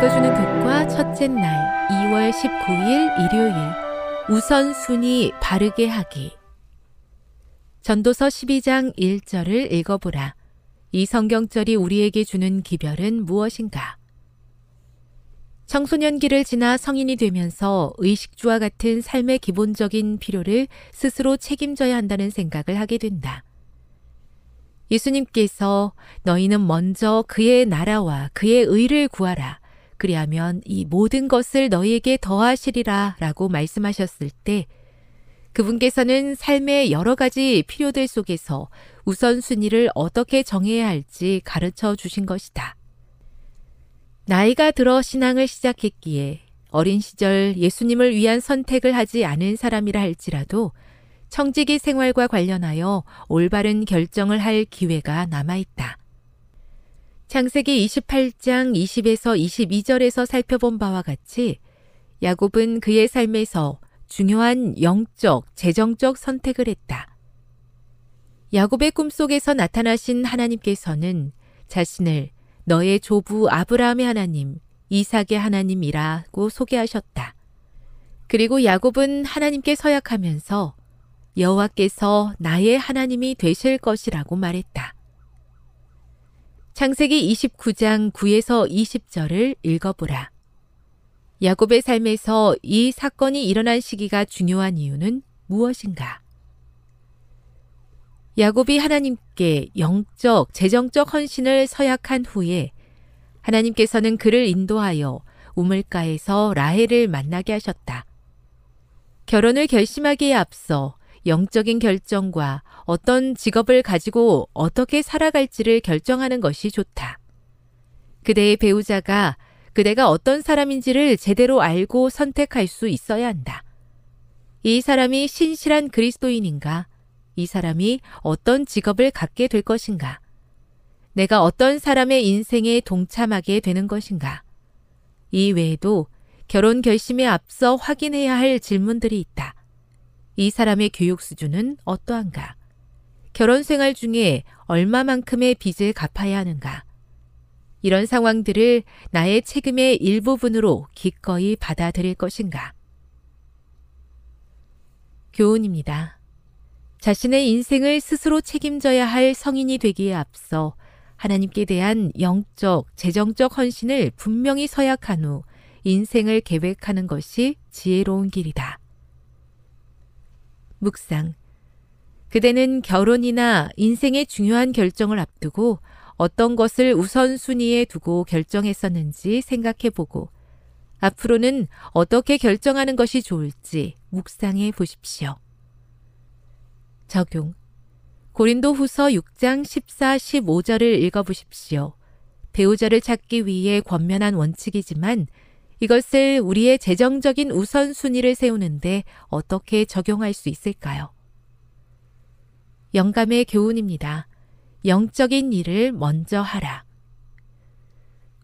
읽어주는 교과 첫째 날 2월 19일 일요일 우선순위 바르게 하기 전도서 12장 1절을 읽어보라. 이 성경절이 우리에게 주는 기별은 무엇인가? 청소년기를 지나 성인이 되면서 의식주와 같은 삶의 기본적인 필요를 스스로 책임져야 한다는 생각을 하게 된다. 예수님께서 너희는 먼저 그의 나라와 그의 의를 구하라. 그리하면 이 모든 것을 너희에게 더하시리라 라고 말씀하셨을 때 그분께서는 삶의 여러 가지 필요들 속에서 우선순위를 어떻게 정해야 할지 가르쳐 주신 것이다. 나이가 들어 신앙을 시작했기에 어린 시절 예수님을 위한 선택을 하지 않은 사람이라 할지라도 청지기 생활과 관련하여 올바른 결정을 할 기회가 남아있다. 창세기 28장 20에서 22절에서 살펴본 바와 같이 야곱은 그의 삶에서 중요한 영적, 재정적 선택을 했다. 야곱의 꿈속에서 나타나신 하나님께서는 자신을 너의 조부 아브라함의 하나님, 이삭의 하나님이라고 소개하셨다. 그리고 야곱은 하나님께 서약하면서 여호와께서 나의 하나님이 되실 것이라고 말했다. 창세기 29장 9에서 20절을 읽어보라. 야곱의 삶에서 이 사건이 일어난 시기가 중요한 이유는 무엇인가? 야곱이 하나님께 영적, 재정적 헌신을 서약한 후에 하나님께서는 그를 인도하여 우물가에서 라헬을 만나게 하셨다. 결혼을 결심하기에 앞서 영적인 결정과 어떤 직업을 가지고 어떻게 살아갈지를 결정하는 것이 좋다. 그대의 배우자가 그대가 어떤 사람인지를 제대로 알고 선택할 수 있어야 한다. 이 사람이 신실한 그리스도인인가? 이 사람이 어떤 직업을 갖게 될 것인가? 내가 어떤 사람의 인생에 동참하게 되는 것인가? 이 외에도 결혼 결심에 앞서 확인해야 할 질문들이 있다. 이 사람의 교육 수준은 어떠한가? 결혼 생활 중에 얼마만큼의 빚을 갚아야 하는가? 이런 상황들을 나의 책임의 일부분으로 기꺼이 받아들일 것인가? 교훈입니다. 자신의 인생을 스스로 책임져야 할 성인이 되기에 앞서 하나님께 대한 영적, 재정적 헌신을 분명히 서약한 후 인생을 계획하는 것이 지혜로운 길이다. 묵상. 그대는 결혼이나 인생의 중요한 결정을 앞두고 어떤 것을 우선순위에 두고 결정했었는지 생각해 보고 앞으로는 어떻게 결정하는 것이 좋을지 묵상해 보십시오. 적용. 고린도 후서 6장 14, 15절을 읽어보십시오. 배우자를 찾기 위해 권면한 원칙이지만 이것을 우리의 재정적인 우선순위를 세우는데 어떻게 적용할 수 있을까요? 영감의 교훈입니다. 영적인 일을 먼저 하라.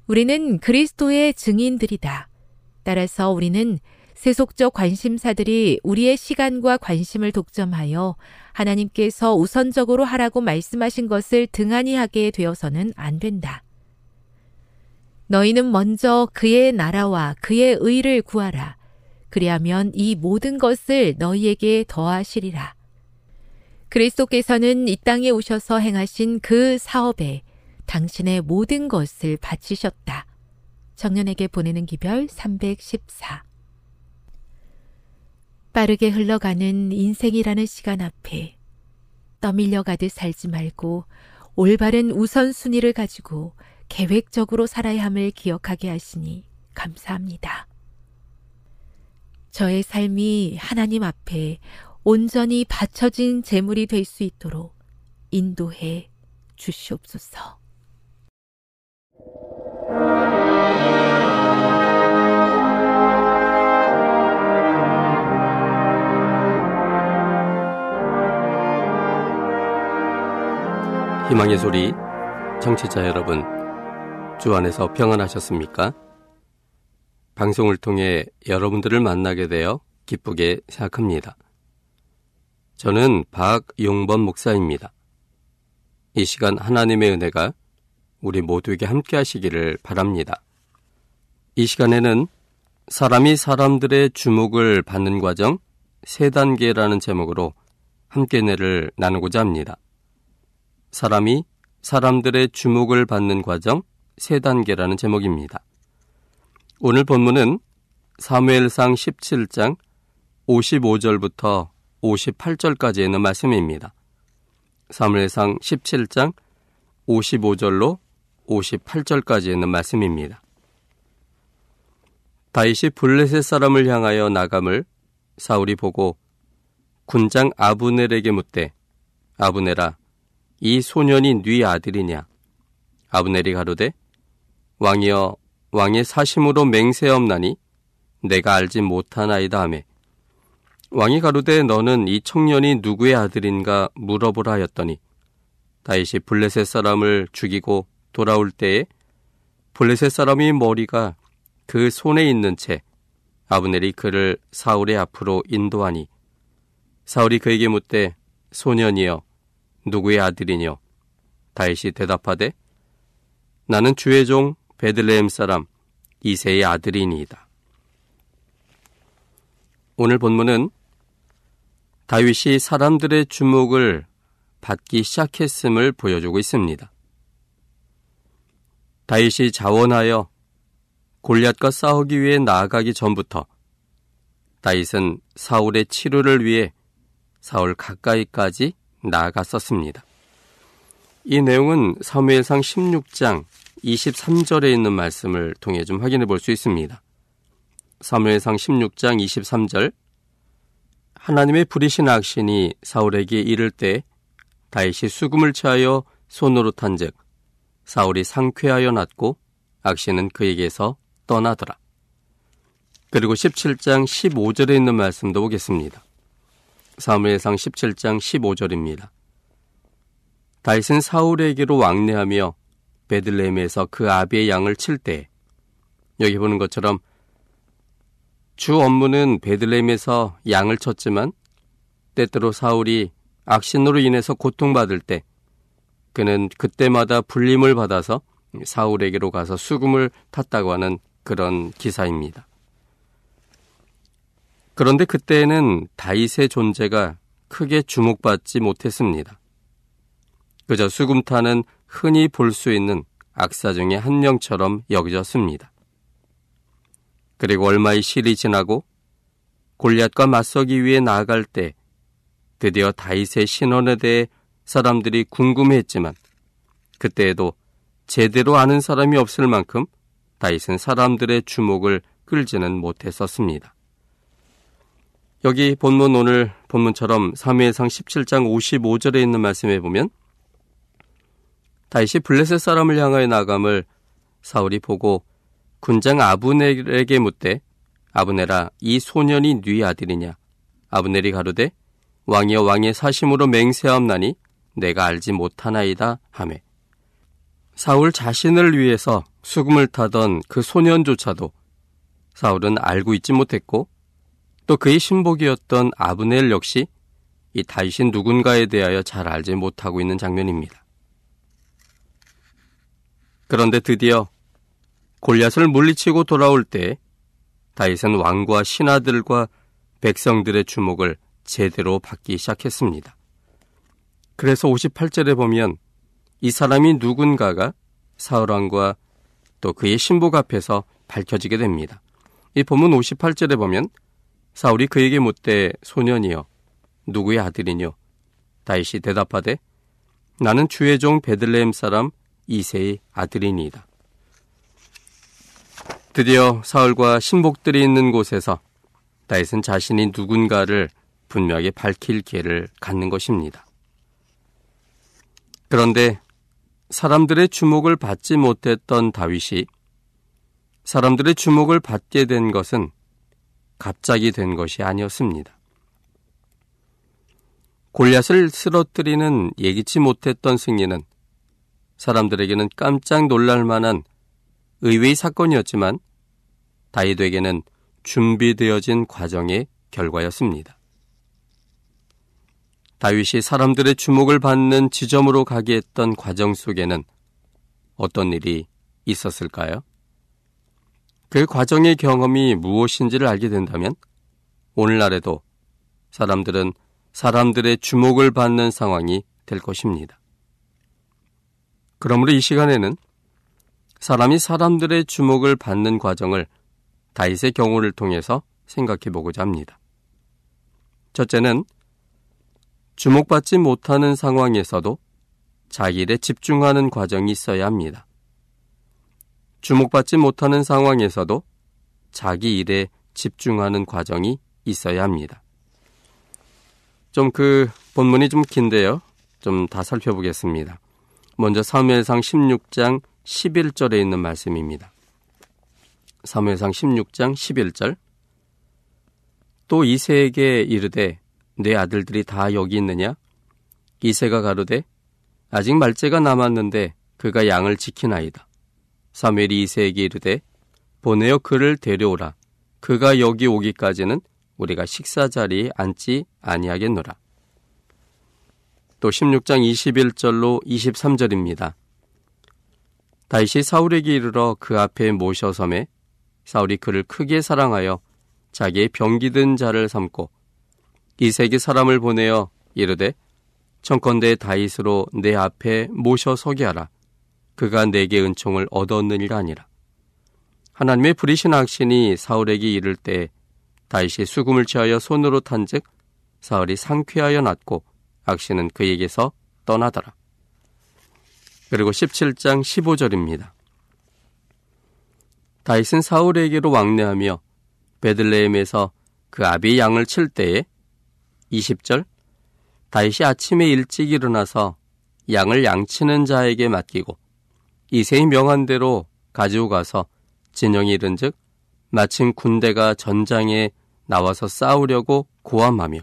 우리는 그리스도의 증인들이다. 따라서 우리는 세속적 관심사들이 우리의 시간과 관심을 독점하여 하나님께서 우선적으로 하라고 말씀하신 것을 등한히 하게 되어서는 안 된다. 너희는 먼저 그의 나라와 그의 의를 구하라. 그리하면 이 모든 것을 너희에게 더하시리라. 그리스도께서는 이 땅에 오셔서 행하신 그 사업에 당신의 모든 것을 바치셨다. 청년에게 보내는 기별 314 빠르게 흘러가는 인생이라는 시간 앞에 떠밀려 가듯 살지 말고 올바른 우선순위를 가지고 계획적으로 살아야 함을 기억하게 하시니 감사합니다. 저의 삶이 하나님 앞에 온전히 바쳐진 재물이 될 수 있도록 인도해 주시옵소서. 희망의 소리 청취자 여러분 주 안에서 평안하셨습니까? 방송을 통해 여러분들을 만나게 되어 기쁘게 생각합니다. 저는 박용범 목사입니다. 이 시간 하나님의 은혜가 우리 모두에게 함께 하시기를 바랍니다. 이 시간에는 사람이 사람들의 주목을 받는 과정 세 단계라는 제목으로 함께 내를 나누고자 합니다. 사람이 사람들의 주목을 받는 과정 세 단계라는 제목입니다. 오늘 본문은 사무엘상 17장 55절부터 58절까지 있는 말씀입니다. 사무엘상 17장 55절로 58절까지 있는 말씀입니다. 다윗이 블레셋 사람을 향하여 나감을 사울이 보고 군장 아브넬에게 묻되 아브넬아 이 소년이 네 아들이냐 아브넬이 가로되 왕이여 왕의 사심으로 맹세없나니 내가 알지 못하나이다 하매. 왕이 가로되 너는 이 청년이 누구의 아들인가 물어보라 하였더니 다윗이 블레셋 사람을 죽이고 돌아올 때에 블레셋 사람이 머리가 그 손에 있는 채 아브넬이 그를 사울의 앞으로 인도하니 사울이 그에게 묻되 소년이여 누구의 아들이뇨? 다윗이 대답하되 나는 주의 종 베들레헴 사람 이세의 아들이니이다. 오늘 본문은 다윗이 사람들의 주목을 받기 시작했음을 보여주고 있습니다. 다윗이 자원하여 골리앗과 싸우기 위해 나아가기 전부터 다윗은 사울의 치료를 위해 사울 가까이까지 나아갔었습니다. 이 내용은 사무엘상 16장 23절에 있는 말씀을 통해 좀 확인해 볼 수 있습니다. 사무엘상 16장 23절 하나님의 부리신 악신이 사울에게 이를 때 다윗이 수금을 취하여 손으로 탄즉 사울이 상쾌하여 났고 악신은 그에게서 떠나더라. 그리고 17장 15절에 있는 말씀도 보겠습니다. 사무엘상 17장 15절입니다. 다윗은 사울에게로 왕래하며 베들레헴에서 그 아비의 양을 칠 때 여기 보는 것처럼 주 업무는 베들레헴에서 양을 쳤지만 때때로 사울이 악신으로 인해서 고통받을 때 그는 그때마다 불림을 받아서 사울에게로 가서 수금을 탔다고 하는 그런 기사입니다. 그런데 그때에는 다윗의 존재가 크게 주목받지 못했습니다. 그저 수금 타는 흔히 볼 수 있는 악사 중의 한 명처럼 여겨졌습니다. 그리고 얼마의 시일이 지나고 골리앗과 맞서기 위해 나아갈 때 드디어 다윗의 신원에 대해 사람들이 궁금해했지만 그때에도 제대로 아는 사람이 없을 만큼 다윗은 사람들의 주목을 끌지는 못했었습니다. 여기 본문 오늘 본문처럼 3회상 17장 55절에 있는 말씀에 보면 다윗이 블레셋 사람을 향하여 나감을 사울이 보고 군장 아브넬에게 묻되 아브넬아 이 소년이 네 아들이냐 아브넬이 가로되 왕이여 왕의 사심으로 맹세하옵나니 내가 알지 못하나이다 하매 사울 자신을 위해서 수금을 타던 그 소년조차도 사울은 알고 있지 못했고 또 그의 신복이었던 아브넬 역시 이 다윗이 누군가에 대하여 잘 알지 못하고 있는 장면입니다. 그런데 드디어 골리앗을 물리치고 돌아올 때 다윗은 왕과 신하들과 백성들의 주목을 제대로 받기 시작했습니다. 그래서 58절에 보면 이 사람이 누군가가 사울왕과 또 그의 신복 앞에서 밝혀지게 됩니다. 이 본문 58절에 보면 사울이 그에게 묻되 소년이여 누구의 아들이뇨? 다윗이 대답하되 나는 주의 종 베들레헴 사람 이세의 아들이니이다. 드디어 사울과 신복들이 있는 곳에서 다윗은 자신이 누군가를 분명히 밝힐 기회를 갖는 것입니다. 그런데 사람들의 주목을 받지 못했던 다윗이 사람들의 주목을 받게 된 것은 갑자기 된 것이 아니었습니다. 골리앗을 쓰러뜨리는 예기치 못했던 승리는 사람들에게는 깜짝 놀랄 만한 의외의 사건이었지만 다윗에게는 준비되어진 과정의 결과였습니다. 다윗이 사람들의 주목을 받는 지점으로 가게 했던 과정 속에는 어떤 일이 있었을까요? 그 과정의 경험이 무엇인지를 알게 된다면 오늘날에도 사람들은 사람들의 주목을 받는 상황이 될 것입니다. 그러므로 이 시간에는 사람이 사람들의 주목을 받는 과정을 다윗의 경우를 통해서 생각해 보고자 합니다. 첫째는 주목받지 못하는 상황에서도 자기 일에 집중하는 과정이 있어야 합니다. 주목받지 못하는 상황에서도 자기 일에 집중하는 과정이 있어야 합니다. 좀 그 본문이 좀 긴데요. 좀 다 살펴보겠습니다. 먼저 사무엘상 16장 11절에 있는 말씀입니다. 사무엘상 16장 11절 또 이세에게 이르되 내 아들들이 다 여기 있느냐? 이세가 가로되 아직 말째가 남았는데 그가 양을 지키나이다. 사무엘이 이세에게 이르되 보내어 그를 데려오라. 그가 여기 오기까지는 우리가 식사 자리에 앉지 아니하겠노라. 또 16장 21절로 23절입니다. 다시 사울에게 이르러 그 앞에 모셔섬에 사울이 그를 크게 사랑하여 자기의 병기든 자를 삼고 이세계 사람을 보내어 이르되 청컨대 다윗으로 내 앞에 모셔 서게 하라. 그가 내게 은총을 얻었느니라 아니라. 하나님의 부리신 악신이 사울에게 이를 때 다윗이 수금을 취하여 손으로 탄즉 사울이 상쾌하여 낫고 악신은 그에게서 떠나더라. 그리고 17장 15절입니다. 다윗은 사울에게로 왕래하며 베들레헴에서 그 아비 양을 칠 때에 20절 다윗이 아침에 일찍 일어나서 양을 양치는 자에게 맡기고 이세의 명한 대로 가지고 가서 진영이 이른즉 마침 군대가 전장에 나와서 싸우려고 고함하며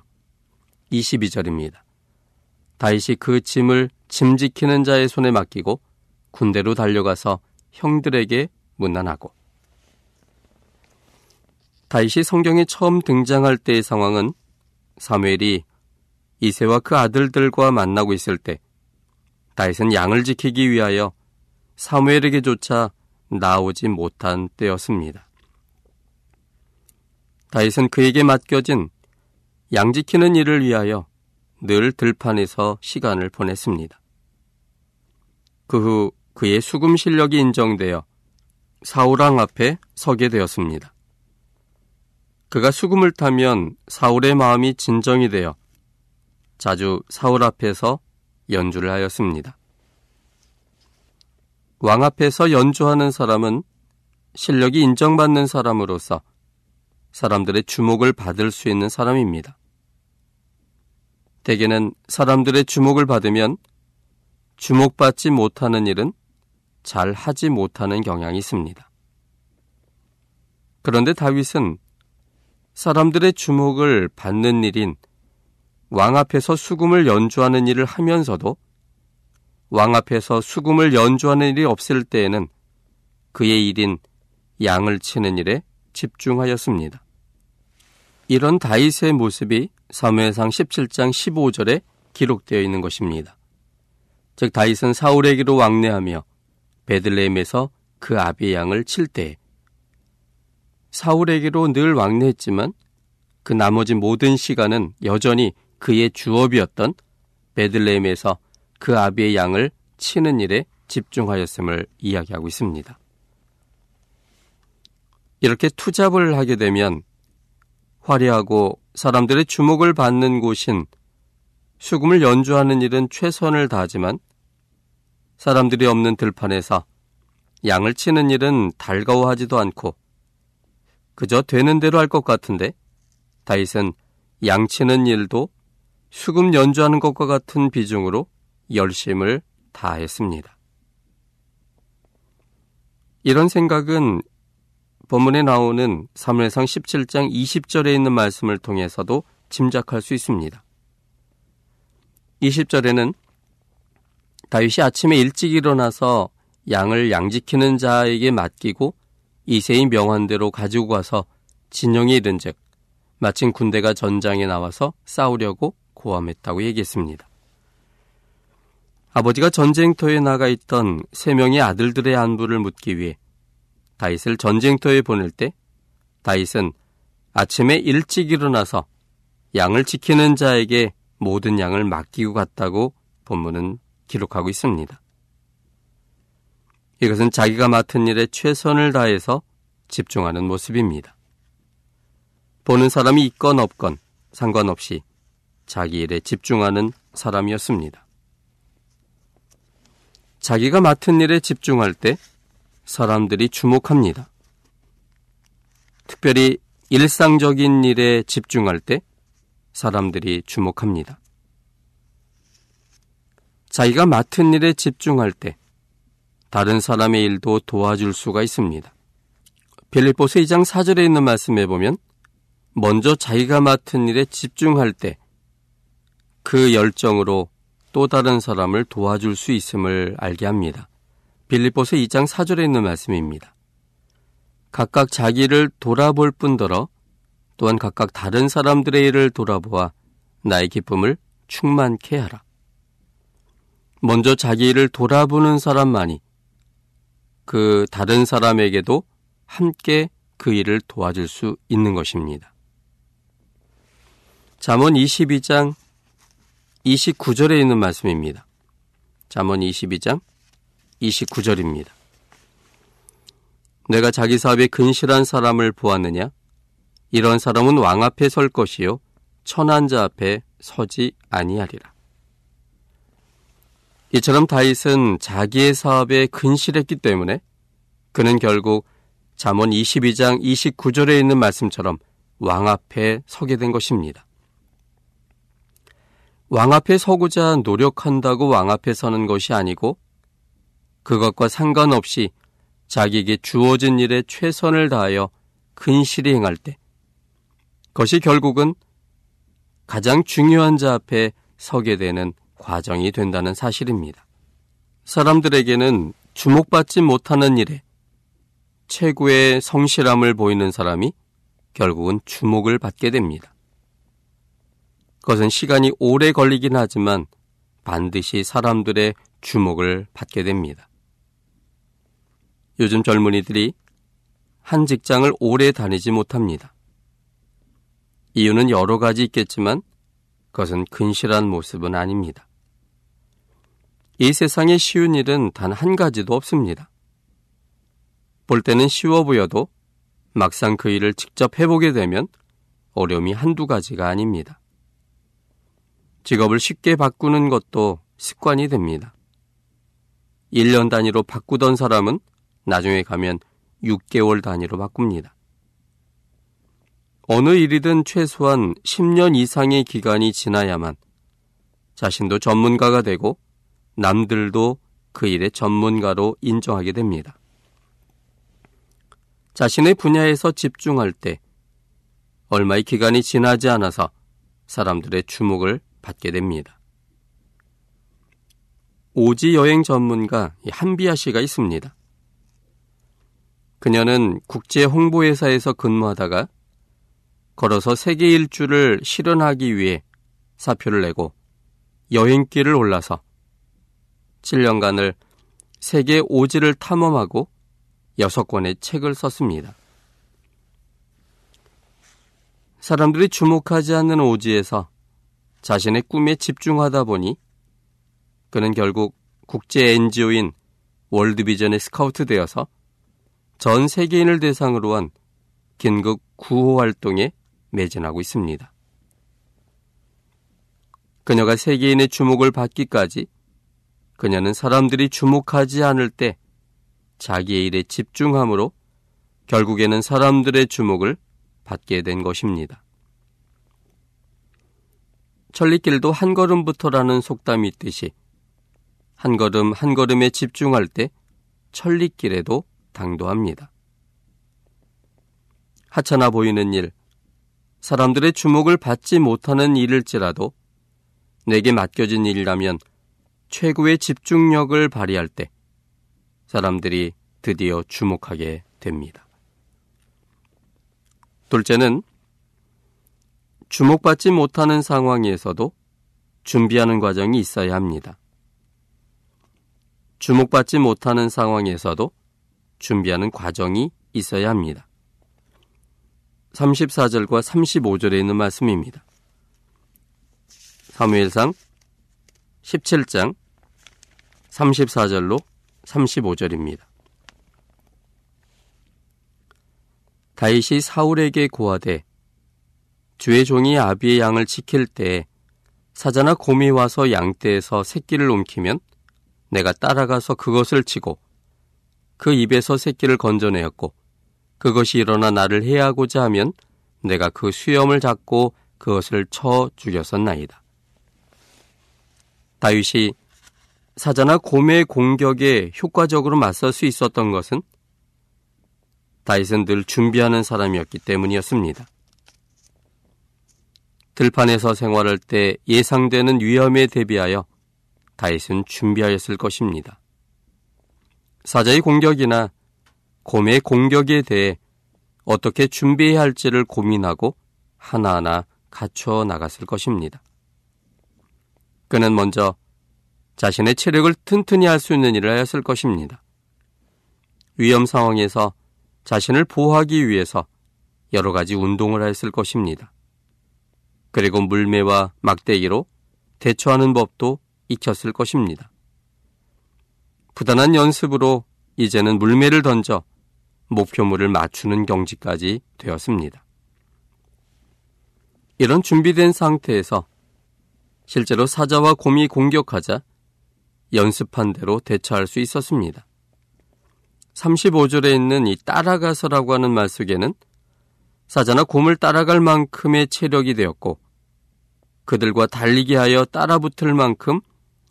22절입니다. 다윗이 그 짐을 짐 지키는 자의 손에 맡기고 군대로 달려가서 형들에게 문난하고 다윗이 성경에 처음 등장할 때의 상황은 사무엘이 이세와 그 아들들과 만나고 있을 때 다윗은 양을 지키기 위하여 사무엘에게조차 나오지 못한 때였습니다. 다윗은 그에게 맡겨진 양 지키는 일을 위하여 늘 들판에서 시간을 보냈습니다. 그 후 그의 수금 실력이 인정되어 사울왕 앞에 서게 되었습니다. 그가 수금을 타면 사울의 마음이 진정이 되어 자주 사울 앞에서 연주를 하였습니다. 왕 앞에서 연주하는 사람은 실력이 인정받는 사람으로서 사람들의 주목을 받을 수 있는 사람입니다. 대개는 사람들의 주목을 받으면 주목받지 못하는 일은 잘 하지 못하는 경향이 있습니다. 그런데 다윗은 사람들의 주목을 받는 일인 왕 앞에서 수금을 연주하는 일을 하면서도 왕 앞에서 수금을 연주하는 일이 없을 때에는 그의 일인 양을 치는 일에 집중하였습니다. 이런 다윗의 모습이 사무엘상 17장 15절에 기록되어 있는 것입니다. 즉 다윗은 사울에게로 왕래하며 베들레헴에서 그 아비의 양을 칠 때 사울에게로 늘 왕래했지만 그 나머지 모든 시간은 여전히 그의 주업이었던 베들레헴에서 그 아비의 양을 치는 일에 집중하였음을 이야기하고 있습니다. 이렇게 투잡을 하게 되면 화려하고 사람들의 주목을 받는 곳인 수금을 연주하는 일은 최선을 다하지만 사람들이 없는 들판에서 양을 치는 일은 달가워하지도 않고 그저 되는 대로 할 것 같은데 다윗은 양 치는 일도 수금 연주하는 것과 같은 비중으로 열심을 다했습니다. 이런 생각은 본문에 나오는 사무엘상 17장 20절에 있는 말씀을 통해서도 짐작할 수 있습니다. 20절에는 다윗이 아침에 일찍 일어나서 양을 양지키는 자에게 맡기고 이세의 명한대로 가지고 가서 진영에 이른즉 마침 군대가 전장에 나와서 싸우려고 고함했다고 얘기했습니다. 아버지가 전쟁터에 나가 있던 세 명의 아들들의 안부를 묻기 위해 다윗을 전쟁터에 보낼 때 다윗은 아침에 일찍 일어나서 양을 지키는 자에게 모든 양을 맡기고 갔다고 본문은 기록하고 있습니다. 이것은 자기가 맡은 일에 최선을 다해서 집중하는 모습입니다. 보는 사람이 있건 없건 상관없이 자기 일에 집중하는 사람이었습니다. 자기가 맡은 일에 집중할 때 사람들이 주목합니다. 특별히 일상적인 일에 집중할 때 사람들이 주목합니다. 자기가 맡은 일에 집중할 때 다른 사람의 일도 도와줄 수가 있습니다. 빌립보서 2장 4절에 있는 말씀에 보면 먼저 자기가 맡은 일에 집중할 때 그 열정으로 또 다른 사람을 도와줄 수 있음을 알게 합니다. 빌립보서 2장 4절에 있는 말씀입니다. 각각 자기를 돌아볼 뿐더러 또한 각각 다른 사람들의 일을 돌아보아 나의 기쁨을 충만케 하라. 먼저 자기 일을 돌아보는 사람만이 그 다른 사람에게도 함께 그 일을 도와줄 수 있는 것입니다. 잠언 22장 29절에 있는 말씀입니다. 잠언 22장 29절입니다. 내가 자기 사업에 근실한 사람을 보았느냐? 이런 사람은 왕 앞에 설 것이요 천한 자 앞에 서지 아니하리라. 이처럼 다윗은 자기의 사업에 근실했기 때문에 그는 결국 잠언 22장 29절에 있는 말씀처럼 왕 앞에 서게 된 것입니다. 왕 앞에 서고자 노력한다고 왕 앞에 서는 것이 아니고 그것과 상관없이 자기에게 주어진 일에 최선을 다하여 근실히 행할 때 그것이 결국은 가장 중요한 자 앞에 서게 되는 과정이 된다는 사실입니다. 사람들에게는 주목받지 못하는 일에 최고의 성실함을 보이는 사람이 결국은 주목을 받게 됩니다. 그것은 시간이 오래 걸리긴 하지만 반드시 사람들의 주목을 받게 됩니다. 요즘 젊은이들이 한 직장을 오래 다니지 못합니다. 이유는 여러 가지 있겠지만 그것은 근실한 모습은 아닙니다. 이 세상에 쉬운 일은 단 한 가지도 없습니다. 볼 때는 쉬워 보여도 막상 그 일을 직접 해보게 되면 어려움이 한두 가지가 아닙니다. 직업을 쉽게 바꾸는 것도 습관이 됩니다. 1년 단위로 바꾸던 사람은 나중에 가면 6개월 단위로 바꿉니다. 어느 일이든 최소한 10년 이상의 기간이 지나야만 자신도 전문가가 되고 남들도 그 일의 전문가로 인정하게 됩니다. 자신의 분야에서 집중할 때 얼마의 기간이 지나지 않아서 사람들의 주목을 받게 됩니다. 오지 여행 전문가 한비아 씨가 있습니다. 그녀는 국제 홍보회사에서 근무하다가 걸어서 세계 일주를 실현하기 위해 사표를 내고 여행길을 올라서 7년간을 세계 오지를 탐험하고 6권의 책을 썼습니다. 사람들이 주목하지 않는 오지에서 자신의 꿈에 집중하다 보니 그는 결국 국제 NGO인 월드비전에 스카우트 되어서 전 세계인을 대상으로 한 긴급 구호 활동에 매진하고 있습니다. 그녀가 세계인의 주목을 받기까지 그녀는 사람들이 주목하지 않을 때 자기의 일에 집중함으로 결국에는 사람들의 주목을 받게 된 것입니다. 천리길도 한 걸음부터라는 속담이 있듯이 한 걸음 한 걸음에 집중할 때 천리길에도 당도합니다. 하찮아 보이는 일, 사람들의 주목을 받지 못하는 일일지라도 내게 맡겨진 일이라면 최고의 집중력을 발휘할 때 사람들이 드디어 주목하게 됩니다. 둘째는 주목받지 못하는 상황에서도 준비하는 과정이 있어야 합니다. 주목받지 못하는 상황에서도 준비하는 과정이 있어야 합니다. 34절과 35절에 있는 말씀입니다. 사무엘상 17장 34절로 35절입니다. 다윗이 사울에게 고하되 주의 종이 아비의 양을 지킬 때 사자나 곰이 와서 양떼에서 새끼를 옮기면 내가 따라가서 그것을 치고 그 입에서 새끼를 건져내었고 그것이 일어나 나를 해하고자 하면 내가 그 수염을 잡고 그것을 쳐 죽였었나이다. 다윗이 사자나 곰의 공격에 효과적으로 맞설 수 있었던 것은 다윗은 늘 준비하는 사람이었기 때문이었습니다. 들판에서 생활할 때 예상되는 위험에 대비하여 다윗은 준비하였을 것입니다. 사자의 공격이나 곰의 공격에 대해 어떻게 준비해야 할지를 고민하고 하나하나 갖춰 나갔을 것입니다. 그는 먼저 자신의 체력을 튼튼히 할 수 있는 일을 하였을 것입니다. 위험 상황에서 자신을 보호하기 위해서 여러 가지 운동을 하였을 것입니다. 그리고 물매와 막대기로 대처하는 법도 익혔을 것입니다. 부단한 연습으로 이제는 물매를 던져 목표물을 맞추는 경지까지 되었습니다. 이런 준비된 상태에서 실제로 사자와 곰이 공격하자 연습한 대로 대처할 수 있었습니다. 35절에 있는 이 따라가서라고 하는 말 속에는 사자나 곰을 따라갈 만큼의 체력이 되었고 그들과 달리게 하여 따라붙을 만큼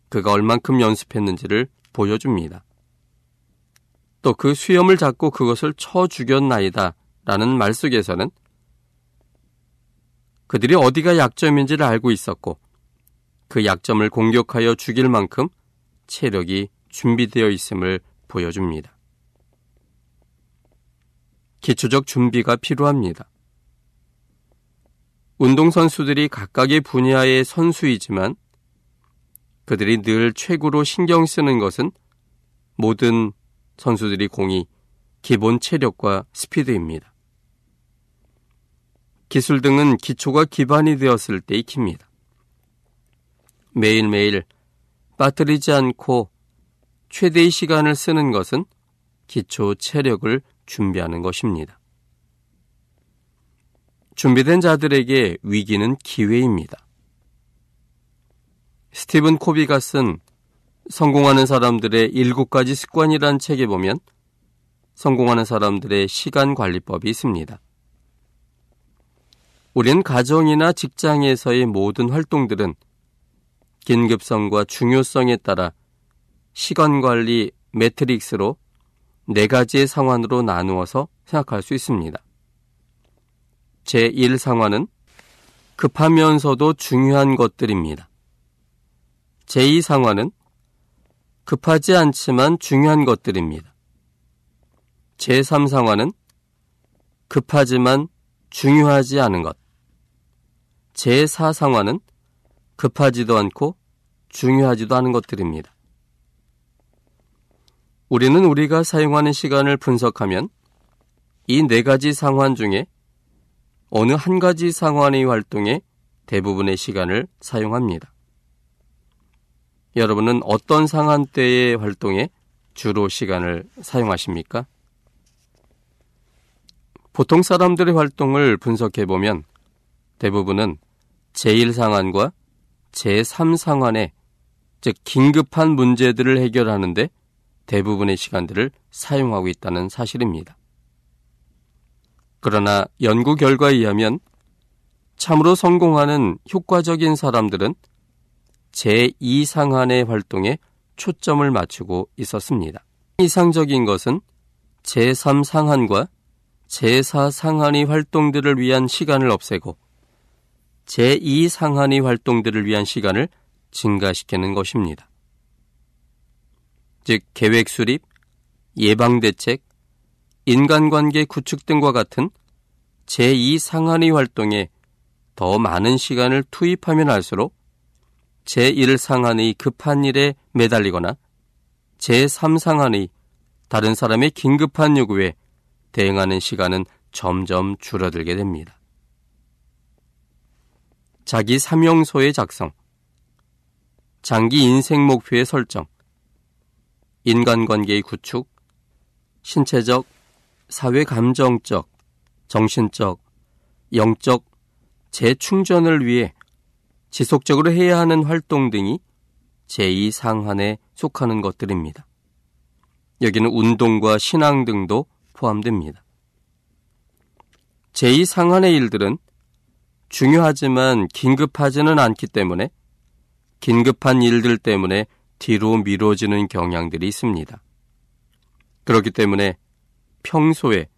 그가 얼만큼 연습했는지를 보여줍니다. 또 그 수염을 잡고 그것을 쳐 죽였나이다 라는 말 속에서는 그들이 어디가 약점인지를 알고 있었고 그 약점을 공격하여 죽일 만큼 체력이 준비되어 있음을 보여줍니다. 기초적 준비가 필요합니다. 운동선수들이 각각의 분야의 선수이지만 그들이 늘 최고로 신경 쓰는 것은 모든 선수들이 공이 기본 체력과 스피드입니다. 기술 등은 기초가 기반이 되었을 때 익힙니다. 매일매일 빠뜨리지 않고 최대의 시간을 쓰는 것은 기초 체력을 준비하는 것입니다. 준비된 자들에게 위기는 기회입니다. 스티븐 코비가 쓴 성공하는 사람들의 일곱 가지 습관이란 책에 보면 성공하는 사람들의 시간 관리법이 있습니다. 우리는 가정이나 직장에서의 모든 활동들은 긴급성과 중요성에 따라 시간 관리 매트릭스로 네 가지의 상황으로 나누어서 생각할 수 있습니다. 제1 상황은 급하면서도 중요한 것들입니다. 제2 상황은 급하지 않지만 중요한 것들입니다. 제3 상황은 급하지만 중요하지 않은 것. 제4 상황은 급하지도 않고 중요하지도 않은 것들입니다. 우리는 우리가 사용하는 시간을 분석하면 이 네 가지 상황 중에 어느 한 가지 상황의 활동에 대부분의 시간을 사용합니다. 여러분은 어떤 상황대의 활동에 주로 시간을 사용하십니까? 보통 사람들의 활동을 분석해 보면 대부분은 제1상황과 제3상황에 즉 긴급한 문제들을 해결하는데 대부분의 시간들을 사용하고 있다는 사실입니다. 그러나 연구 결과에 의하면 참으로 성공하는 효과적인 사람들은 제2상한의 활동에 초점을 맞추고 있었습니다. 이상적인 것은 제3상한과 제4상한의 활동들을 위한 시간을 없애고 제2상한의 활동들을 위한 시간을 증가시키는 것입니다. 즉 계획 수립, 예방 대책, 인간관계 구축 등과 같은 제2상한의 활동에 더 많은 시간을 투입하면 할수록 제1상한의 급한 일에 매달리거나 제3상한의 다른 사람의 긴급한 요구에 대응하는 시간은 점점 줄어들게 됩니다. 자기 사명서의 작성, 장기 인생 목표의 설정, 인간관계의 구축, 신체적, 사회 감정적, 정신적, 영적 재충전을 위해 지속적으로 해야 하는 활동 등이 제2 상한에 속하는 것들입니다. 여기는 운동과 신앙 등도 포함됩니다. 제2 상한의 일들은 중요하지만 긴급하지는 않기 때문에 긴급한 일들 때문에 뒤로 미뤄지는 경향들이 있습니다. 그렇기 때문에 평소에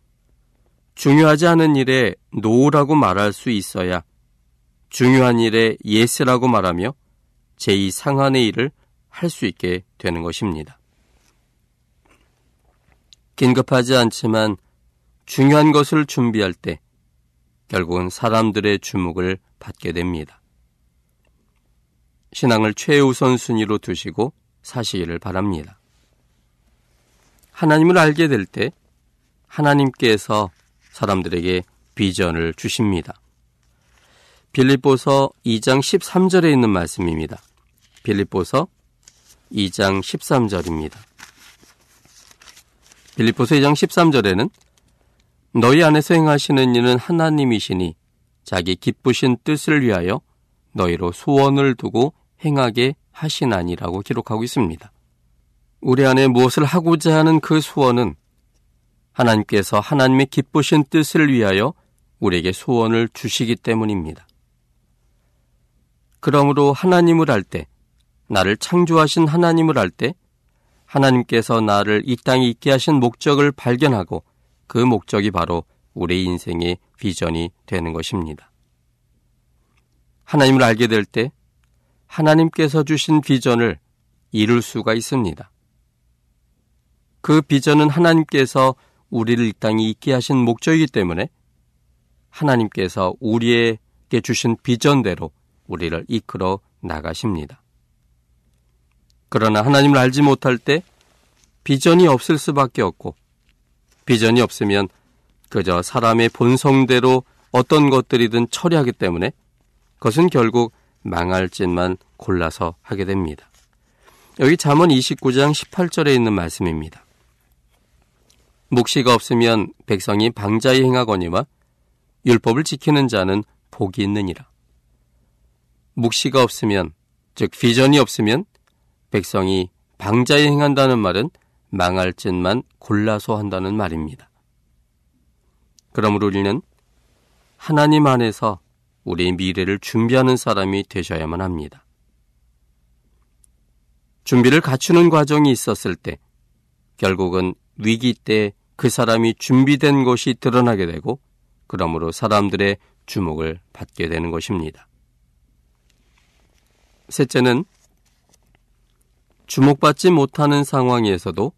중요하지 않은 일에 no라고 말할 수 있어야 중요한 일에 yes라고 말하며 제2 상한의 일을 할 수 있게 되는 것입니다. 긴급하지 않지만 중요한 것을 준비할 때 결국은 사람들의 주목을 받게 됩니다. 신앙을 최우선 순위로 두시고 사시기를 바랍니다. 하나님을 알게 될 때 하나님께서 사람들에게 비전을 주십니다. 빌립보서 2장 13절에 있는 말씀입니다. 빌립보서 2장 13절입니다. 빌립보서 2장 13절에는 너희 안에서 행하시는 이는 하나님이시니 자기 기쁘신 뜻을 위하여 너희로 소원을 두고 행하게 하시나니라고 기록하고 있습니다. 우리 안에 무엇을 하고자 하는 그 소원은 하나님께서 하나님의 기쁘신 뜻을 위하여 우리에게 소원을 주시기 때문입니다. 그러므로 하나님을 알 때, 나를 창조하신 하나님을 알 때, 하나님께서 나를 이 땅에 있게 하신 목적을 발견하고 그 목적이 바로 우리 인생의 비전이 되는 것입니다. 하나님을 알게 될 때 하나님께서 주신 비전을 이룰 수가 있습니다. 그 비전은 하나님께서 우리를 이 땅에 있게 하신 목적이기 때문에 하나님께서 우리에게 주신 비전대로 우리를 이끌어 나가십니다. 그러나 하나님을 알지 못할 때 비전이 없을 수밖에 없고 비전이 없으면 그저 사람의 본성대로 어떤 것들이든 처리하기 때문에 그것은 결국 망할 짓만 골라서 하게 됩니다. 여기 잠언 29장 18절에 있는 말씀입니다. 묵시가 없으면 백성이 방자히 행하거니와 율법을 지키는 자는 복이 있느니라. 묵시가 없으면 즉 비전이 없으면 백성이 방자에 행한다는 말은 망할 짓만 골라서 한다는 말입니다. 그러므로 우리는 하나님 안에서 우리의 미래를 준비하는 사람이 되셔야만 합니다. 준비를 갖추는 과정이 있었을 때 결국은 위기 때 그 사람이 준비된 것이 드러나게 되고 그러므로 사람들의 주목을 받게 되는 것입니다. 셋째는 주목받지 못하는 상황에서도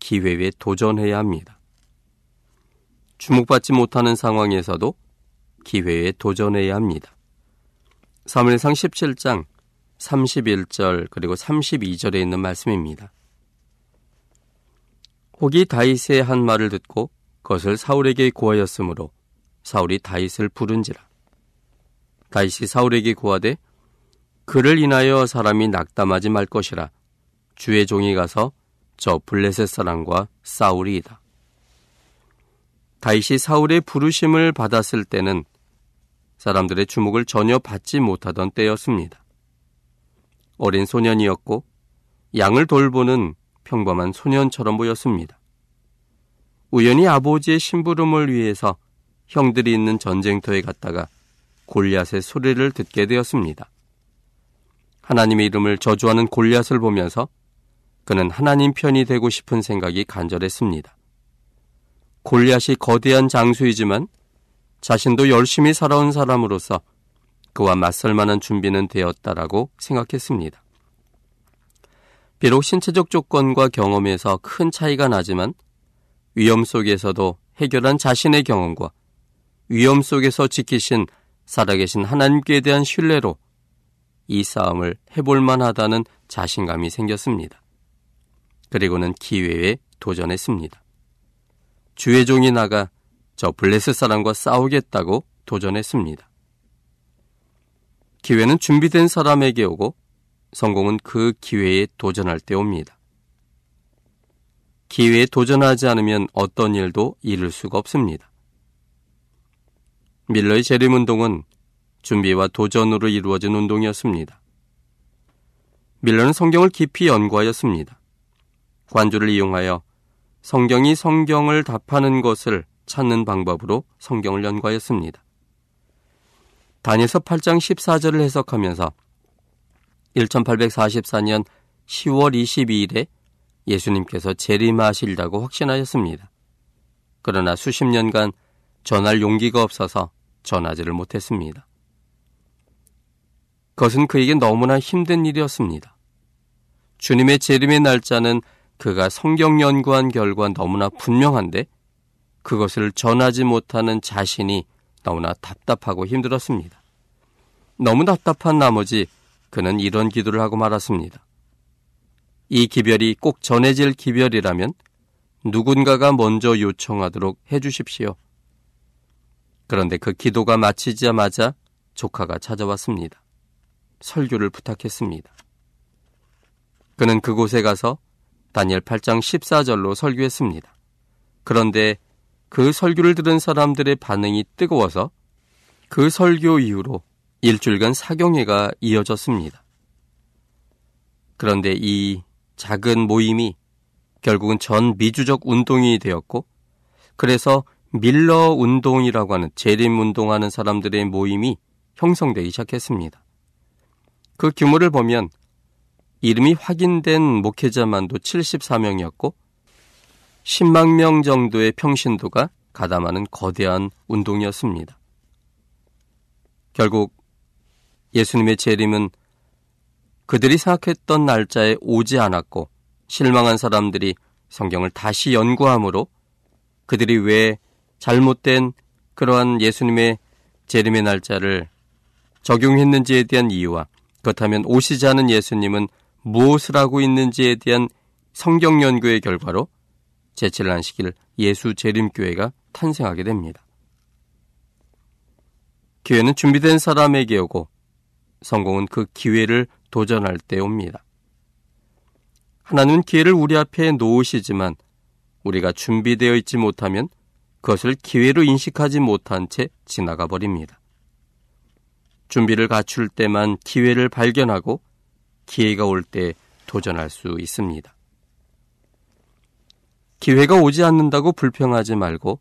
기회에 도전해야 합니다. 주목받지 못하는 상황에서도 기회에 도전해야 합니다. 사무엘상 17장 31절 그리고 32절에 있는 말씀입니다. 혹이 다윗의 한 말을 듣고 그것을 사울에게 구하였으므로 사울이 다윗을 부른지라. 다윗이 사울에게 구하되 그를 인하여 사람이 낙담하지 말 것이라 주의 종이 가서 저 블레셋 사람과 싸우리이다. 다윗이 사울의 부르심을 받았을 때는 사람들의 주목을 전혀 받지 못하던 때였습니다. 어린 소년이었고 양을 돌보는 평범한 소년처럼 보였습니다. 우연히 아버지의 심부름을 위해서 형들이 있는 전쟁터에 갔다가 골리앗의 소리를 듣게 되었습니다. 하나님의 이름을 저주하는 골리앗을 보면서 그는 하나님 편이 되고 싶은 생각이 간절했습니다. 골리앗이 거대한 장수이지만 자신도 열심히 살아온 사람으로서 그와 맞설 만한 준비는 되었다라고 생각했습니다. 비록 신체적 조건과 경험에서 큰 차이가 나지만 위험 속에서도 해결한 자신의 경험과 위험 속에서 지키신 살아계신 하나님께 대한 신뢰로 이 싸움을 해볼 만 하다는 자신감이 생겼습니다. 그리고는 기회에 도전했습니다. 주의 종이 나가 저 블레스 사람과 싸우겠다고 도전했습니다. 기회는 준비된 사람에게 오고 성공은 그 기회에 도전할 때 옵니다. 기회에 도전하지 않으면 어떤 일도 이룰 수가 없습니다. 밀러의 재림운동은 준비와 도전으로 이루어진 운동이었습니다. 밀러는 성경을 깊이 연구하였습니다. 관주를 이용하여 성경이 성경을 답하는 것을 찾는 방법으로 성경을 연구하였습니다. 다니엘서 8장 14절을 해석하면서 1844년 10월 22일에 예수님께서 재림하시리라고 확신하였습니다. 그러나 수십 년간 전할 용기가 없어서 전하지를 못했습니다. 그것은 그에게 너무나 힘든 일이었습니다. 주님의 재림의 날짜는 그가 성경 연구한 결과 너무나 분명한데 그것을 전하지 못하는 자신이 너무나 답답하고 힘들었습니다. 너무 답답한 나머지 그는 이런 기도를 하고 말았습니다. 이 기별이 꼭 전해질 기별이라면 누군가가 먼저 요청하도록 해 주십시오. 그런데 그 기도가 마치자마자 조카가 찾아왔습니다. 설교를 부탁했습니다. 그는 그곳에 가서 다니엘 8장 14절로 설교했습니다. 그런데 그 설교를 들은 사람들의 반응이 뜨거워서 그 설교 이후로 일주일간 사경회가 이어졌습니다. 그런데 이 작은 모임이 결국은 전 미주적 운동이 되었고 그래서 밀러 운동이라고 하는 재림 운동하는 사람들의 모임이 형성되기 시작했습니다. 그 규모를 보면 이름이 확인된 목회자만도 74명이었고 10만 명 정도의 평신도가 가담하는 거대한 운동이었습니다. 결국 예수님의 재림은 그들이 생각했던 날짜에 오지 않았고 실망한 사람들이 성경을 다시 연구함으로 그들이 왜 잘못된 그러한 예수님의 재림의 날짜를 적용했는지에 대한 이유와 그렇다면 오시지 않은 예수님은 무엇을 하고 있는지에 대한 성경 연구의 결과로 제7란 시길 예수 재림교회가 탄생하게 됩니다. 기회는 준비된 사람에게 오고 성공은 그 기회를 도전할 때 옵니다. 하나님은 기회를 우리 앞에 놓으시지만 우리가 준비되어 있지 못하면 그것을 기회로 인식하지 못한 채 지나가 버립니다. 준비를 갖출 때만 기회를 발견하고 기회가 올 때 도전할 수 있습니다. 기회가 오지 않는다고 불평하지 말고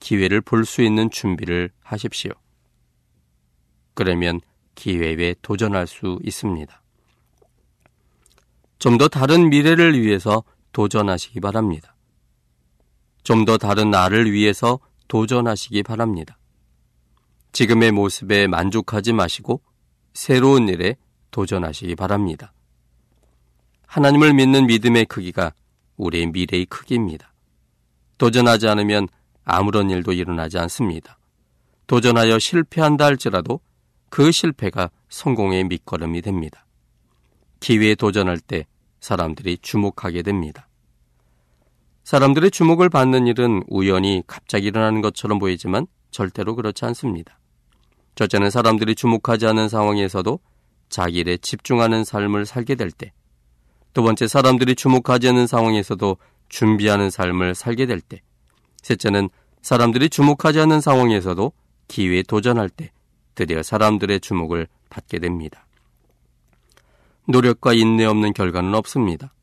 기회를 볼 수 있는 준비를 하십시오. 그러면 기회에 도전할 수 있습니다. 좀 더 다른 미래를 위해서 도전하시기 바랍니다. 좀 더 다른 나를 위해서 도전하시기 바랍니다. 지금의 모습에 만족하지 마시고 새로운 일에 도전하시기 바랍니다. 하나님을 믿는 믿음의 크기가 우리의 미래의 크기입니다. 도전하지 않으면 아무런 일도 일어나지 않습니다. 도전하여 실패한다 할지라도 그 실패가 성공의 밑거름이 됩니다. 기회에 도전할 때 사람들이 주목하게 됩니다. 사람들의 주목을 받는 일은 우연히 갑자기 일어나는 것처럼 보이지만 절대로 그렇지 않습니다. 첫째는 사람들이 주목하지 않은 상황에서도 자기 일에 집중하는 삶을 살게 될 때, 두 번째 사람들이 주목하지 않는 상황에서도 준비하는 삶을 살게 될 때, 셋째는 사람들이 주목하지 않는 상황에서도 기회에 도전할 때 드디어 사람들의 주목을 받게 됩니다. 노력과 인내 없는 결과는 없습니다.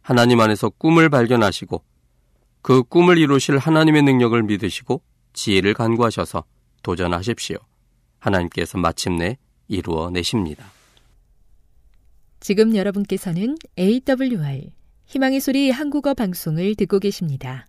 하나님 안에서 꿈을 발견하시고 그 꿈을 이루실 하나님의 능력을 믿으시고 지혜를 간구하셔서 도전하십시오. 하나님께서 마침내 이루어 내십니다. 지금 여러분께서는 AWR 희망의 소리 한국어 방송을 듣고 계십니다.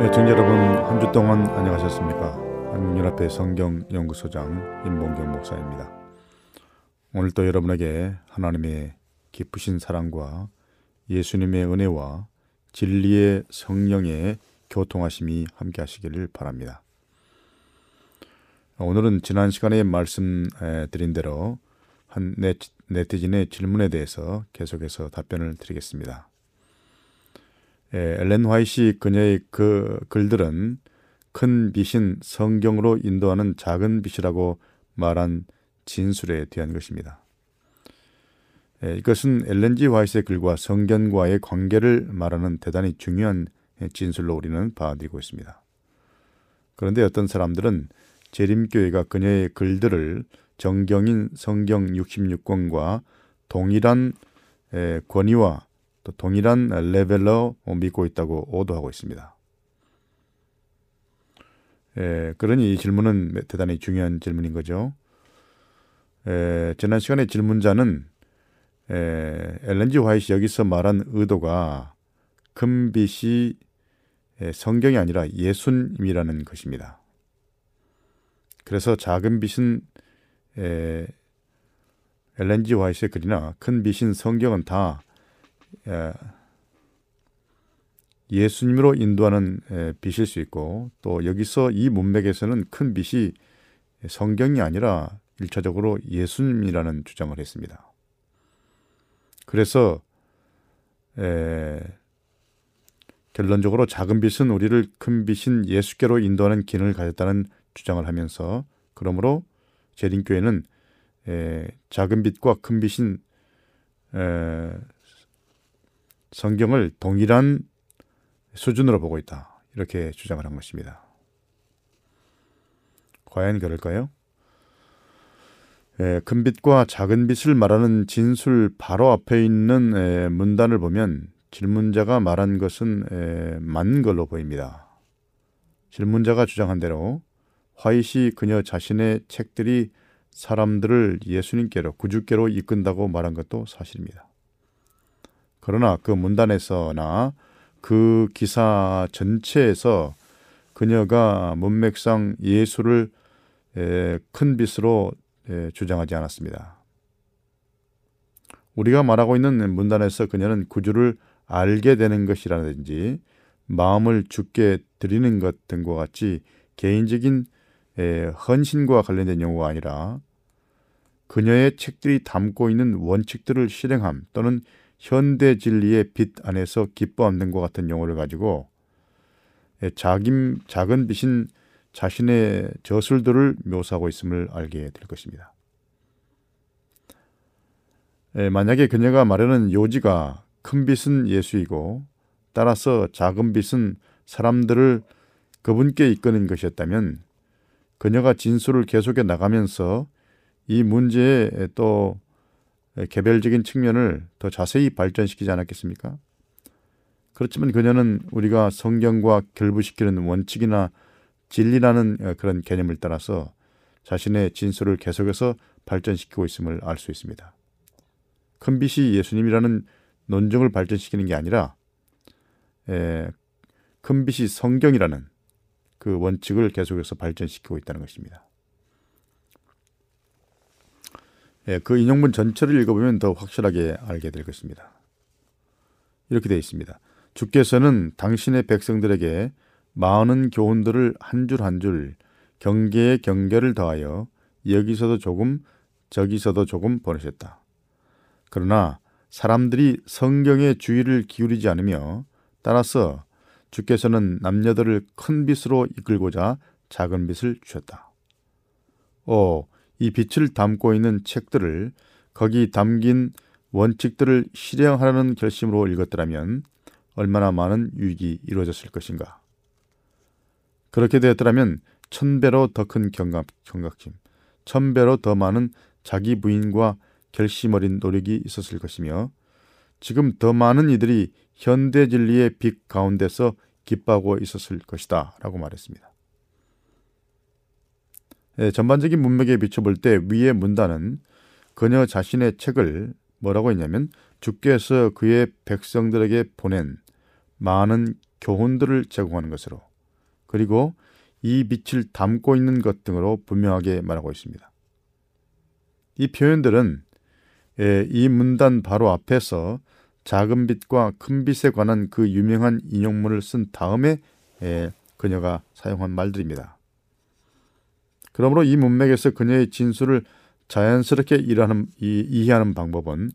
네, 여러분 한 주 동안 안녕하셨습니까? 한국연합회 성경연구소장 임봉경 목사입니다. 오늘 또 여러분에게 하나님의 깊으신 사랑과 예수님의 은혜와 진리의 성령의 교통하심이 함께 하시기를 바랍니다. 오늘은 지난 시간에 말씀드린 대로 한 네티즌의 질문에 대해서 계속해서 답변을 드리겠습니다. 예, 엘렌 화이시 그녀의 그 글들은 큰 빛인 성경으로 인도하는 작은 빛이라고 말한 진술에 대한 것입니다. 예, 이것은 엘렌지 화이트의 글과 성경과의 관계를 말하는 대단히 중요한 진술로 우리는 봐드리고 있습니다. 그런데 어떤 사람들은 재림교회가 그녀의 글들을 정경인 성경 66권과 동일한 권위와 또 동일한 레벨로 믿고 있다고 오도하고 있습니다. 에, 그러니 이 질문은 대단히 중요한 질문인 거죠. 에, 지난 시간에 질문자는 에, 엘렌지 화이트 여기서 말한 의도가 금빛이 성경이 아니라 예수님이라는 것입니다. 그래서 작은 빛은 에, 엘렌지 화이트의 글이나 큰 빛인 성경은 다 예, 예수님으로 인도하는 예, 빛일 수 있고 또 여기서 이 문맥에서는 큰 빛이 성경이 아니라 일차적으로 예수님이라는 주장을 했습니다. 그래서 에, 예, 결론적으로 작은 빛은 우리를 큰 빛인 예수께로 인도하는 기능을 가졌다는 주장을 하면서 그러므로 재림교회는 에, 작은 빛과 큰 빛인 에, 성경을 동일한 수준으로 보고 있다. 이렇게 주장을 한 것입니다. 과연 그럴까요? 에, 큰 빛과 작은 빛을 말하는 진술 바로 앞에 있는 에, 문단을 보면 질문자가 말한 것은 에, 맞는 걸로 보입니다. 질문자가 주장한 대로 화이시 그녀 자신의 책들이 사람들을 예수님께로 구주께로 이끈다고 말한 것도 사실입니다. 그러나 그 문단에서나 그 기사 전체에서 그녀가 문맥상 예수를 큰 빛으로 주장하지 않았습니다. 우리가 말하고 있는 문단에서 그녀는 구주를 알게 되는 것이라든지 마음을 죽게 드리는 것 등과 같이 개인적인 헌신과 관련된 용어가 아니라 그녀의 책들이 담고 있는 원칙들을 실행함 또는 현대 진리의 빛 안에서 기뻐함 등과 같은 용어를 가지고 작은, 작은 빛인 자신의 저술들을 묘사하고 있음을 알게 될 것입니다. 에, 만약에 그녀가 말하는 요지가 큰 빛은 예수이고 따라서 작은 빛은 사람들을 그분께 이끄는 것이었다면 그녀가 진술을 계속해 나가면서 이 문제의 또 개별적인 측면을 더 자세히 발전시키지 않았겠습니까? 그렇지만 그녀는 우리가 성경과 결부시키는 원칙이나 진리라는 그런 개념을 따라서 자신의 진술을 계속해서 발전시키고 있음을 알 수 있습니다. 큰 빛이 예수님이라는 논증을 발전시키는 게 아니라 에, 큰 빛이 성경이라는 그 원칙을 계속해서 발전시키고 있다는 것입니다. 예, 그 인용문 전체를 읽어보면 더 확실하게 알게 될 것입니다. 이렇게 되어 있습니다. 주께서는 당신의 백성들에게 많은 교훈들을 한 줄 한 줄 경계에 경계를 더하여 여기서도 조금 저기서도 조금 보내셨다. 그러나 사람들이 성경에 주의를 기울이지 않으며 따라서 주께서는 남녀들을 큰 빛으로 이끌고자 작은 빛을 주셨다. 오, 이 빛을 담고 있는 책들을 거기 담긴 원칙들을 실행하라는 결심으로 읽었더라면 얼마나 많은 유익이 이루어졌을 것인가. 그렇게 되었더라면 천배로 더 큰 경각, 경각심, 천배로 더 많은 자기 부인과 결심 어린 노력이 있었을 것이며 지금 더 많은 이들이 현대 진리의 빛 가운데서 기뻐하고 있었을 것이다 라고 말했습니다. 예, 전반적인 문맥에 비춰볼 때 위의 문단은 그녀 자신의 책을 뭐라고 했냐면 주께서 그의 백성들에게 보낸 많은 교훈들을 제공하는 것으로 그리고 이 빛을 담고 있는 것 등으로 분명하게 말하고 있습니다. 이 표현들은 예, 이 문단 바로 앞에서 작은 빛과 큰 빛에 관한 그 유명한 인용문을 쓴 다음에 예, 그녀가 사용한 말들입니다. 그러므로 이 문맥에서 그녀의 진술을 자연스럽게 일하는, 이, 이해하는 방법은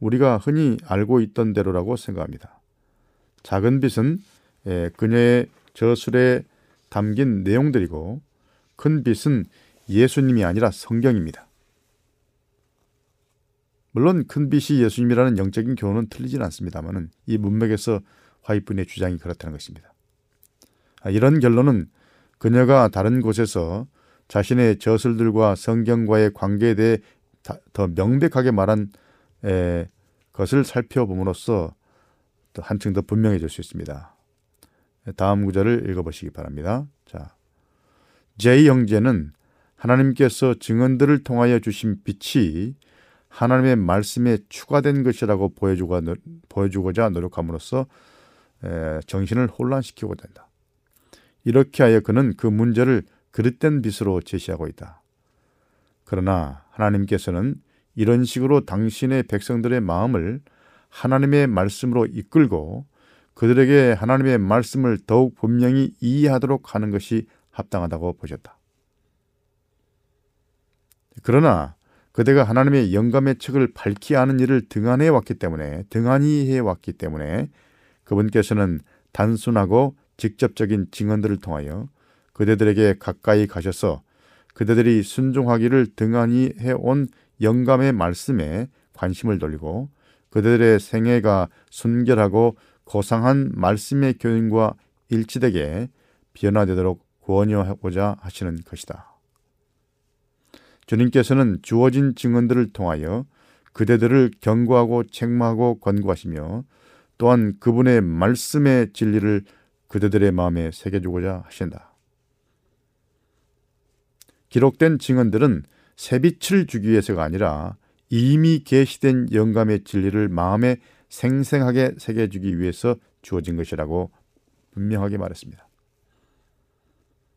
우리가 흔히 알고 있던 대로라고 생각합니다. 작은 빛은 예, 그녀의 저술에 담긴 내용들이고 큰 빛은 예수님이 아니라 성경입니다. 물론 큰 빛이 예수님이라는 영적인 교훈은 틀리진 않습니다만은 이 문맥에서 화이분의 주장이 그렇다는 것입니다. 아, 이런 결론은 그녀가 다른 곳에서 자신의 저술들과 성경과의 관계에 대해 더 명백하게 말한 에, 것을 살펴봄으로써 또 한층 더 분명해질 수 있습니다. 다음 구절을 읽어보시기 바랍니다. 자, 제 형제는 하나님께서 증언들을 통하여 주신 빛이 하나님의 말씀에 추가된 것이라고 보여주고, 보여주고자 노력함으로써 정신을 혼란시키고 된다. 이렇게 하여 그는 그 문제를 그릇된 빛으로 제시하고 있다. 그러나 하나님께서는 이런 식으로 당신의 백성들의 마음을 하나님의 말씀으로 이끌고 그들에게 하나님의 말씀을 더욱 분명히 이해하도록 하는 것이 합당하다고 보셨다. 그러나 그대가 하나님의 영감의 책을 밝히 아는 일을 등한해 왔기 때문에 등한히 해 왔기 때문에 그분께서는 단순하고 직접적인 증언들을 통하여 그대들에게 가까이 가셔서 그대들이 순종하기를 등한히 해온 영감의 말씀에 관심을 돌리고 그들의 생애가 순결하고 고상한 말씀의 교훈과 일치되게 변화되도록 구원하고자 하시는 것이다. 주님께서는 주어진 증언들을 통하여 그대들을 경고하고 책망하고 권고하시며 또한 그분의 말씀의 진리를 그대들의 마음에 새겨주고자 하신다. 기록된 증언들은 새빛을 주기 위해서가 아니라 이미 계시된 영감의 진리를 마음에 생생하게 새겨주기 위해서 주어진 것이라고 분명하게 말했습니다.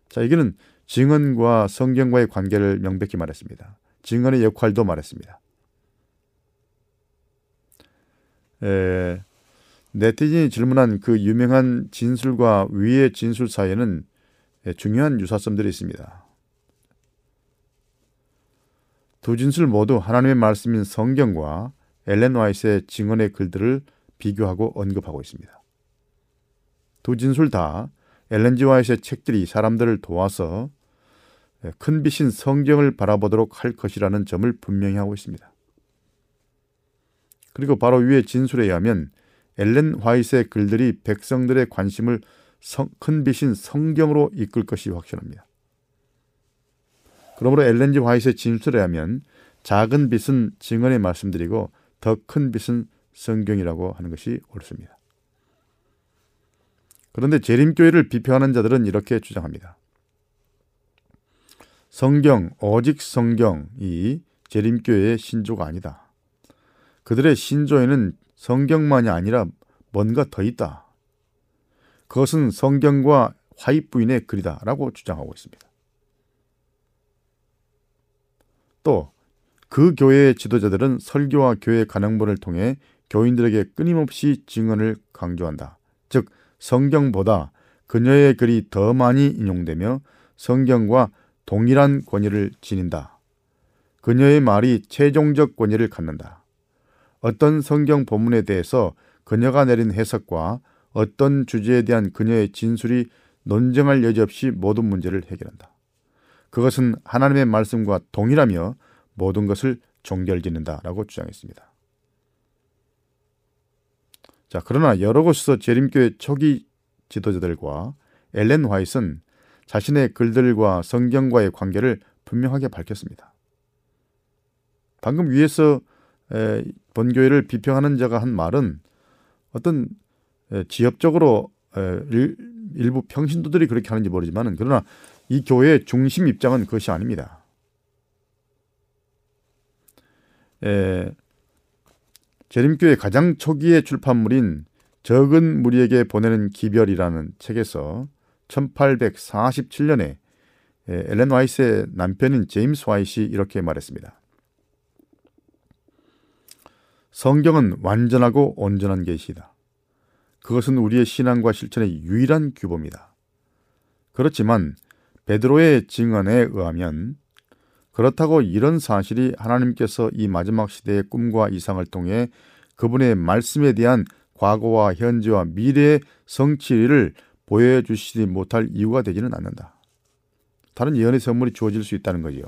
자, 이거는 증언과 성경과의 관계를 명백히 말했습니다. 증언의 역할도 말했습니다. 에, 네티즌이 질문한 그 유명한 진술과 위의 진술 사이에는 중요한 유사점들이 있습니다. 두 진술 모두 하나님의 말씀인 성경과 엘렌 와이스의 증언의 글들을 비교하고 언급하고 있습니다. 두 진술 다 엘렌 지 와이스의 책들이 사람들을 도와서 큰 빛인 성경을 바라보도록 할 것이라는 점을 분명히 하고 있습니다. 그리고 바로 위의 진술에 의하면 엘렌 화이트의 글들이 백성들의 관심을 성, 큰 빛인 성경으로 이끌 것이 확실합니다. 그러므로 엘렌지 화이트의 진술에 의하면 작은 빛은 증언의 말씀드리고 더 큰 빛은 성경이라고 하는 것이 옳습니다. 그런데 재림교회를 비평하는 자들은 이렇게 주장합니다. 성경, 오직 성경이 재림교회의 신조가 아니다. 그들의 신조에는 성경만이 아니라 뭔가 더 있다. 그것은 성경과 화입 부인의 글이다. 라고 주장하고 있습니다. 또, 그 교회의 지도자들은 설교와 교회 간행본을 통해 교인들에게 끊임없이 증언을 강조한다. 즉, 성경보다 그녀의 글이 더 많이 인용되며 성경과 동일한 권위를 지닌다. 그녀의 말이 최종적 권위를 갖는다. 어떤 성경 본문에 대해서 그녀가 내린 해석과 어떤 주제에 대한 그녀의 진술이 논쟁할 여지 없이 모든 문제를 해결한다. 그것은 하나님의 말씀과 동일하며 모든 것을 종결짓는다라고 주장했습니다. 자, 그러나 여러 곳에서 재림교회 초기 지도자들과 엘렌 화이트는 자신의 글들과 성경과의 관계를 분명하게 밝혔습니다. 방금 위에서 본교회를 비평하는 자가 한 말은 어떤 지엽적으로 일부 평신도들이 그렇게 하는지 모르지만 그러나 이 교회의 중심 입장은 그것이 아닙니다. 재림교회 가장 초기의 출판물인 적은 무리에게 보내는 기별이라는 책에서 1847년에 엘렌 와이스의 남편인 제임스 와이시 이렇게 말했습니다. 성경은 완전하고 온전한 계시다. 그것은 우리의 신앙과 실천의 유일한 규범이다. 그렇지만 베드로의 증언에 의하면 그렇다고 이런 사실이 하나님께서 이 마지막 시대의 꿈과 이상을 통해 그분의 말씀에 대한 과거와 현재와 미래의 성취를 보여주시지 못할 이유가 되지는 않는다. 다른 예언의 선물이 주어질 수 있다는 거지요.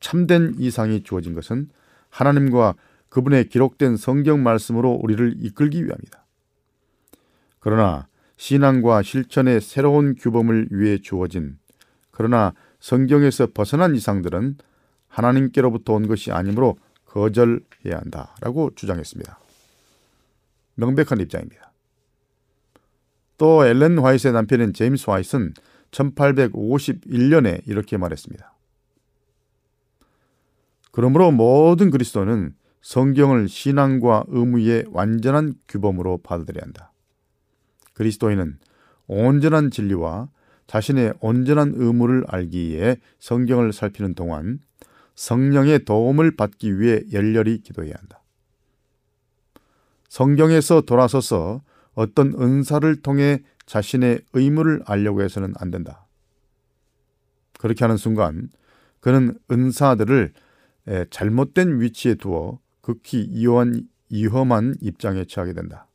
참된 이상이 주어진 것은 하나님과 그분의 기록된 성경 말씀으로 우리를 이끌기 위함이다. 그러나 신앙과 실천의 새로운 규범을 위해 주어진 그러나 성경에서 벗어난 이상들은 하나님께로부터 온 것이 아니므로 거절해야 한다라고 주장했습니다. 명백한 입장입니다. 또 엘렌 화이트의 남편인 제임스 화이트는 1851년에 이렇게 말했습니다. 그러므로 모든 그리스도는 성경을 신앙과 의무의 완전한 규범으로 받아들여야 한다. 그리스도인은 온전한 진리와 자신의 온전한 의무를 알기 위해 성경을 살피는 동안 성령의 도움을 받기 위해 열렬히 기도해야 한다. 성경에서 돌아서서 어떤 은사를 통해 자신의 의무를 알려고 해서는 안 된다. 그렇게 하는 순간 그는 은사들을 잘못된 위치에 두어 극히 위험한, 입장에 처하게 된다.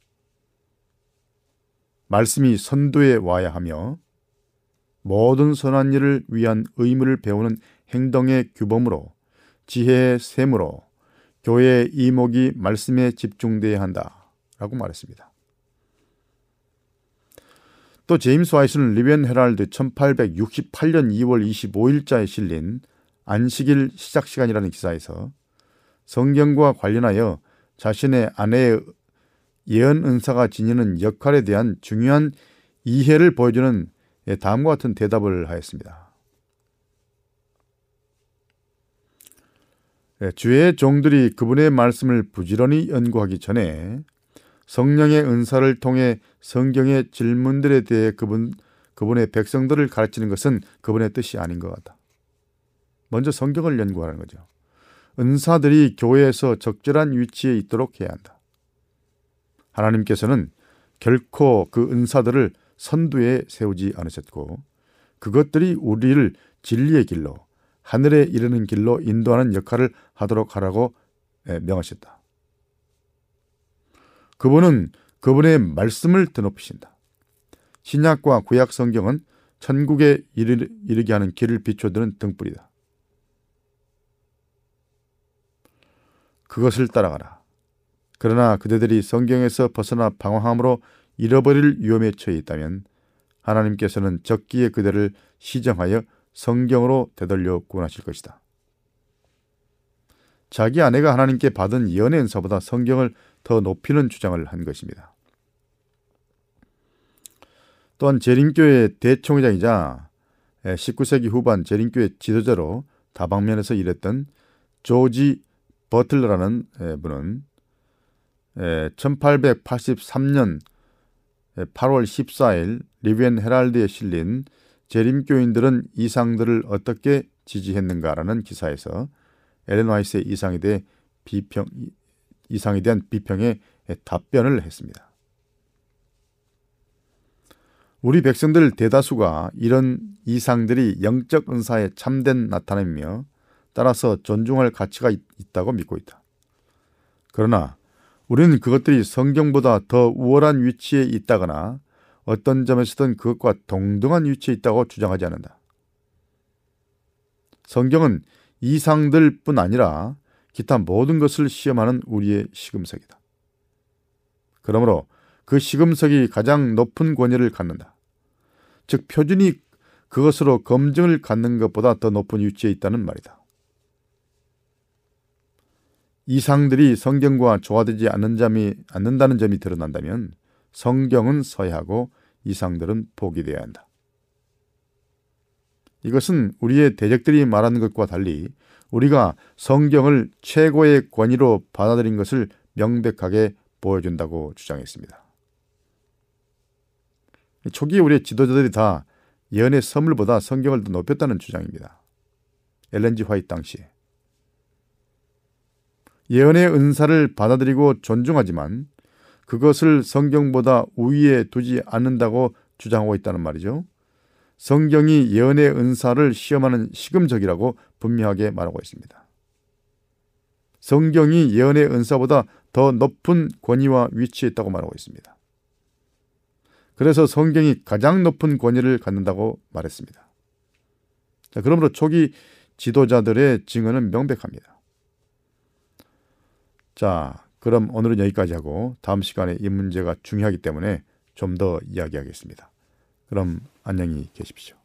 말씀이 선도에 와야 하며 모든 선한 일을 위한 의무를 배우는 행동의 규범으로 지혜의 셈으로 교회의 이목이 말씀에 집중돼야 한다라고 말했습니다. 또 제임스 와이스는 리벤 헤랄드 1868년 2월 25일자에 실린 안식일 시작 시간이라는 기사에서 성경과 관련하여 자신의 아내의 예언 은사가 지니는 역할에 대한 중요한 이해를 보여주는 예, 다음과 같은 대답을 하였습니다. 예, 주의 종들이 그분의 말씀을 부지런히 연구하기 전에 성령의 은사를 통해 성경의 질문들에 대해 그분, 그분의 백성들을 가르치는 것은 그분의 뜻이 아닌 것 같다. 먼저 성경을 연구하는 거죠. 은사들이 교회에서 적절한 위치에 있도록 해야 한다. 하나님께서는 결코 그 은사들을 선두에 세우지 않으셨고 그것들이 우리를 진리의 길로 하늘에 이르는 길로 인도하는 역할을 하도록 하라고 명하셨다. 그분은 그분의 말씀을 드높이신다. 신약과 구약 성경은 천국에 이르게 하는 길을 비춰드는 등불이다. 그것을 따라가라. 그러나 그대들이 성경에서 벗어나 방황함으로 잃어버릴 위험에 처해 있다면 하나님께서는 적기에 그대를 시정하여 성경으로 되돌려 구원하실 것이다. 자기 아내가 하나님께 받은 연애 은사보다 성경을 더 높이는 주장을 한 것입니다. 또한 재림교회 대총회장이자 19세기 후반 재림교회 지도자로 다방면에서 일했던 조지 버틀러라는 분은 1883년 8월 14일 리비엔 헤랄드에 실린 재림교인들은 이상들을 어떻게 지지했는가라는 기사에서 엘렌 와이스의 이상에 대해 비평 이상에 대한 비평에 답변을 했습니다. 우리 백성들 대다수가 이런 이상들이 영적 은사의 참된 나타남이며 따라서 존중할 가치가 있 다고 믿고 있다. 그러나 우리는 그것들이 성경보다 더 우월한 위치에 있다거나 어떤 점에서든 그것과 동등한 위치에 있다고 주장하지 않는다. 성경은 이상들 뿐 아니라 기타 모든 것을 시험하는 우리의 시금석이다. 그러므로 그 시금석이 가장 높은 권위를 갖는다. 즉 표준이 그것으로 검증을 갖는 것보다 더 높은 위치에 있다는 말이다. 이상들이 성경과 조화되지 않는 점이 않는다는 점이 드러난다면 성경은 서야하고 이상들은 포기되어야 한다. 이것은 우리의 대적들이 말하는 것과 달리 우리가 성경을 최고의 권위로 받아들인 것을 명백하게 보여준다고 주장했습니다. 초기 우리의 지도자들이 다 예언의 선물보다 성경을 더 높였다는 주장입니다. 엘렌지 화이트 당시에. 예언의 은사를 받아들이고 존중하지만 그것을 성경보다 우위에 두지 않는다고 주장하고 있다는 말이죠. 성경이 예언의 은사를 시험하는 시금적이라고 분명하게 말하고 있습니다. 성경이 예언의 은사보다 더 높은 권위와 위치에 있다고 말하고 있습니다. 그래서 성경이 가장 높은 권위를 갖는다고 말했습니다. 자, 그러므로 초기 지도자들의 증언은 명백합니다. 자, 그럼 오늘은 여기까지 하고 다음 시간에 이 문제가 중요하기 때문에 좀 더 이야기하겠습니다. 그럼 안녕히 계십시오.